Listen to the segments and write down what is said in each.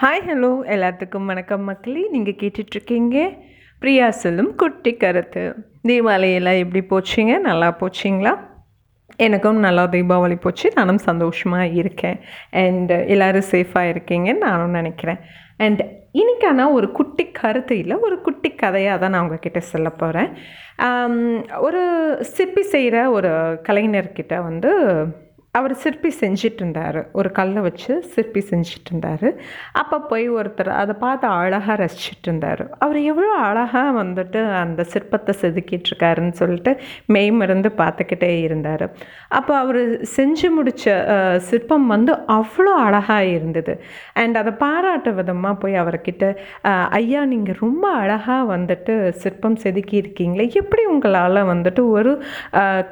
Hi hello எல்லாத்துக்கும் வணக்கம் மக்களே. நீங்கள் கேட்டுட்ருக்கீங்க பிரியா சொல்லும் குட்டி கருத்து. தீபாவளியெல்லாம் எப்படி போச்சுங்க? நல்லா போச்சிங்களா? எனக்கும் நல்லா தீபாவளி போச்சு. நானும் சந்தோஷமாக இருக்கேன். அண்ட் எல்லோரும் சேஃபாக இருக்கீங்கன்னு நானும் நினைக்கிறேன். அண்ட் இன்றைக்கான ஒரு குட்டி கருத்து இல்லை ஒரு குட்டி கதையாக தான் நான் உங்ககிட்ட சொல்ல போகிறேன் ஒரு சிப்பி செய்கிற ஒரு கலைஞர்கிட்ட வந்து அவர் சிற்பி செஞ்சிட்டு இருந்தார் ஒரு கல்லை வச்சு சிற்பி செஞ்சிட்டு இருந்தார் அப்போ போய் ஒருத்தர் அதை பார்த்து அழகாக ரசிச்சிட்டு இருந்தார் அவர் எவ்வளோ அழகாக வந்துட்டு அந்த சிற்பத்தை செதுக்கிட்டு இருக்காருன்னு சொல்லிட்டு மெய்மருந்து பார்த்துக்கிட்டே இருந்தார். அப்போ அவர் செஞ்சு முடித்த சிற்பம் வந்து அவ்வளோ அழகாக இருந்தது. அண்ட் அதை பாராட்ட விதமாக போய் அவர்கிட்ட ஐயா நீங்கள் ரொம்ப அழகாக வந்துட்டு சிற்பம் செதுக்கி இருக்கீங்களே எப்படி உங்களால் வந்துட்டு ஒரு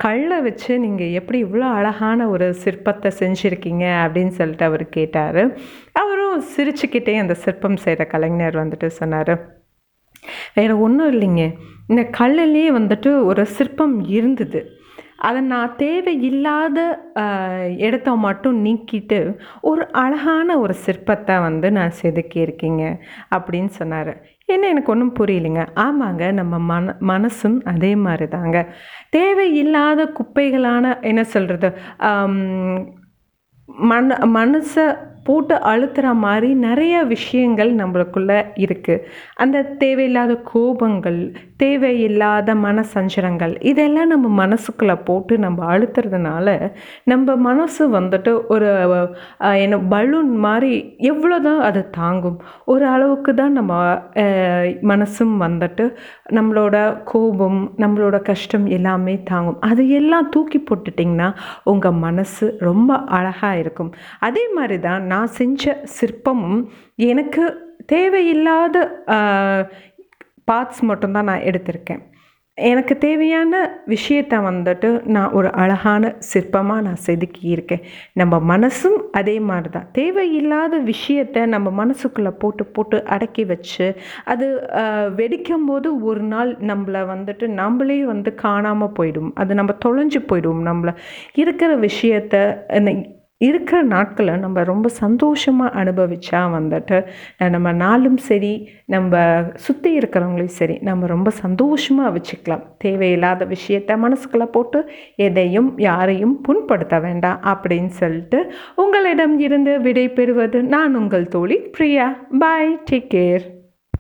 கல்லை வச்சு நீங்கள் எப்படி இவ்வளோ அழகான ஒரு சிற்பத்தை செஞ்சுருக்கீங்க அப்படின்னு சொல்லிட்டு அவர் கேட்டார். அவரும் சிரிச்சுக்கிட்டே அந்த சிற்பம் செய்கிற கலைஞர் வந்துட்டு சொன்னார். வேறு ஒன்றும் இல்லைங்க. இந்த கல்லிலே வந்துட்டு ஒரு சிற்பம் இருந்தது. அதை நான் தேவையில்லாத இடத்த மட்டும் நீக்கிட்டு ஒரு அழகான ஒரு சிற்பத்தை வந்து நான் செதுக்கியிருக்கீங்க அப்படின்னு சொன்னார். என்ன எனக்கு ஒன்றும் புரியலைங்க. ஆமாங்க நம்ம மன மனசும் அதே மாதிரி தாங்க தேவையில்லாத குப்பைகளான என்ன சொல்கிறது மன மனசை போட்டு அழுத்துற மாதிரி நிறைய விஷயங்கள் நம்மளுக்குள்ளே இருக்குது அந்த தேவையில்லாத கோபங்கள் தேவையில்லாத மன சஞ்சலங்கள் இதெல்லாம் நம்ம மனசுக்குள்ளே போட்டு நம்ம அழுத்துறதுனால நம்ம மனசு வந்துட்டு ஒரு என்ன பலூன் மாதிரி எவ்வளோ தான் அது தாங்கும். ஒரு அளவுக்கு தான் நம்ம மனசும் வந்துட்டு நம்மளோட கோபம் நம்மளோட கஷ்டம் எல்லாமே தாங்கும். அது எல்லாம் தூக்கி போட்டுட்டிங்கன்னா உங்கள் மனசு ரொம்ப அழகாக இருக்கும். அதே மாதிரி தான் நான் செஞ்ச சிற்பமும் எனக்கு தேவையில்லாத பார்ட்ஸ் மட்டும்தான் நான் எடுத்திருக்கேன். எனக்கு தேவையான விஷயத்தை வந்துட்டு நான் ஒரு அழகான சிற்பமாக நான் செதுக்கியிருக்கேன். நம்ம மனசும் அதே மாதிரி தான் தேவையில்லாத விஷயத்தை நம்ம மனசுக்குள்ளே போட்டு போட்டு அடக்கி வச்சு அது வெடிக்கும் போது ஒரு நாள் நம்மளை வந்துட்டு நம்மளே வந்து காணாமல் போயிடும். அது நம்ம தொலைஞ்சு போயிடும் நம்மளை. இருக்கிற விஷயத்த இருக்கிற நாட்களை நம்ம ரொம்ப சந்தோஷமாக அனுபவித்தா வந்துட்டு நம்ம நாளும் சரி நம்ம சுற்றி இருக்கிறவங்களையும் சரி நம்ம ரொம்ப சந்தோஷமாக வச்சுக்கலாம். தேவையில்லாத விஷயத்த மனசுக்குள்ளே போட்டு எதையும் யாரையும் புண்படுத்த வேண்டாம் அப்படின்னு சொல்லிட்டு உங்களிடம் இருந்து விடை பெறுவது நான் உங்கள் தோழி பிரியா. Bye take care